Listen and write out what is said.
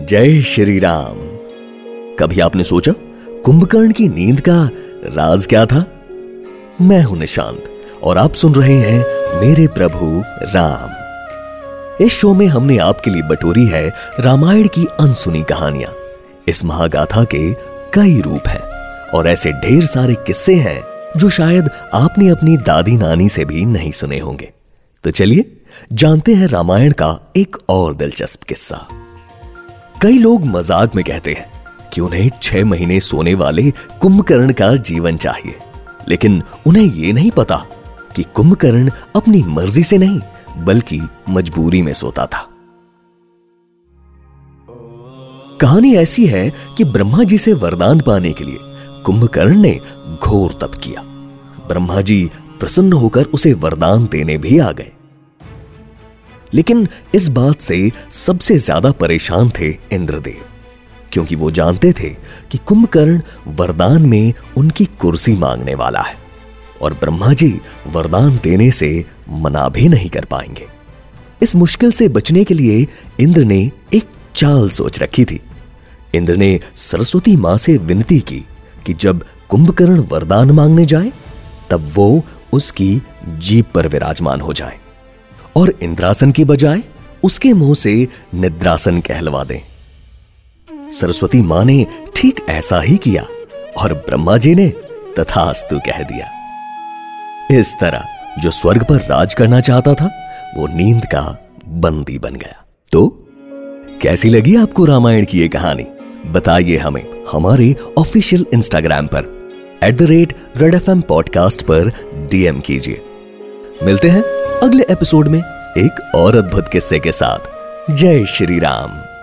जय श्री राम कभी आपने सोचा, कुंभकर्ण की नींद का राज क्या था? मैं हूँ निशांत, और आप सुन रहे हैं मेरे प्रभु राम। इस शो में हमने आपके लिए बटोरी है रामायण की अनसुनी कहानियाँ। इस महागाथा के कई रूप हैं, और ऐसे ढेर सारे किस्से हैं जो शायद आपने अपनी दादी नानी से भी नहीं सुने होंगे। तो चलिए, जानते हैं रामायण का एक और दिलचस्प किस्सा। कई लोग मज़ाक में कहते हैं कि उन्हें छह महीने सोने वाले कुंभकर्ण का जीवन चाहिए। लेकिन उन्हें यह नहीं पता कि कुंभकर्ण अपनी मर्ज़ी से नहीं, बल्कि मजबूरी में सोता था। कहानी ऐसी है कि ब्रह्मा जी से वरदान पाने के लिए कुंभकर्ण ने घोर तप किया। ब्रह्मा जी प्रसन्न होकर उसे वरदान देने भी आ गए। लेकिन इस बात से सबसे ज़्यादा परेशान थे इंद्रदेव, क्योंकि वो जानते थे कि कुंभकर्ण वरदान में उनकी कुर्सी मांगने वाला है और ब्रह्मा जी वरदान देने से मना भी नहीं कर पाएँगे। इस मुश्किल से बचने के लिए इंद्र ने एक चाल सोच रखी थी। इंद्र ने सरस्वती माँ से विनती की कि जब कुंभकर्ण वरदान मांगने जाए, तब वो उसकी जीप पर विराजमान हो जाए। और इंद्रासन की बजाय उसके मुँह से निद्रासन कहलवा दें। सरस्वती माँ ने ठीक ऐसा ही किया और ब्रह्मा जी ने तथास्तु कह दिया। इस तरह जो स्वर्ग पर राज करना चाहता था, वो नींद का बंदी बन गया। तो कैसी लगी आपको रामायण की ये कहानी? बताइए हमें हमारे ऑफिशियल इंस्टाग्राम पर at the rate red F M podcast पर डीएम कीजिए। मिलते हैं। अगले एपिसोड में एक और अद्भुत किस्से के साथ। जय श्री राम।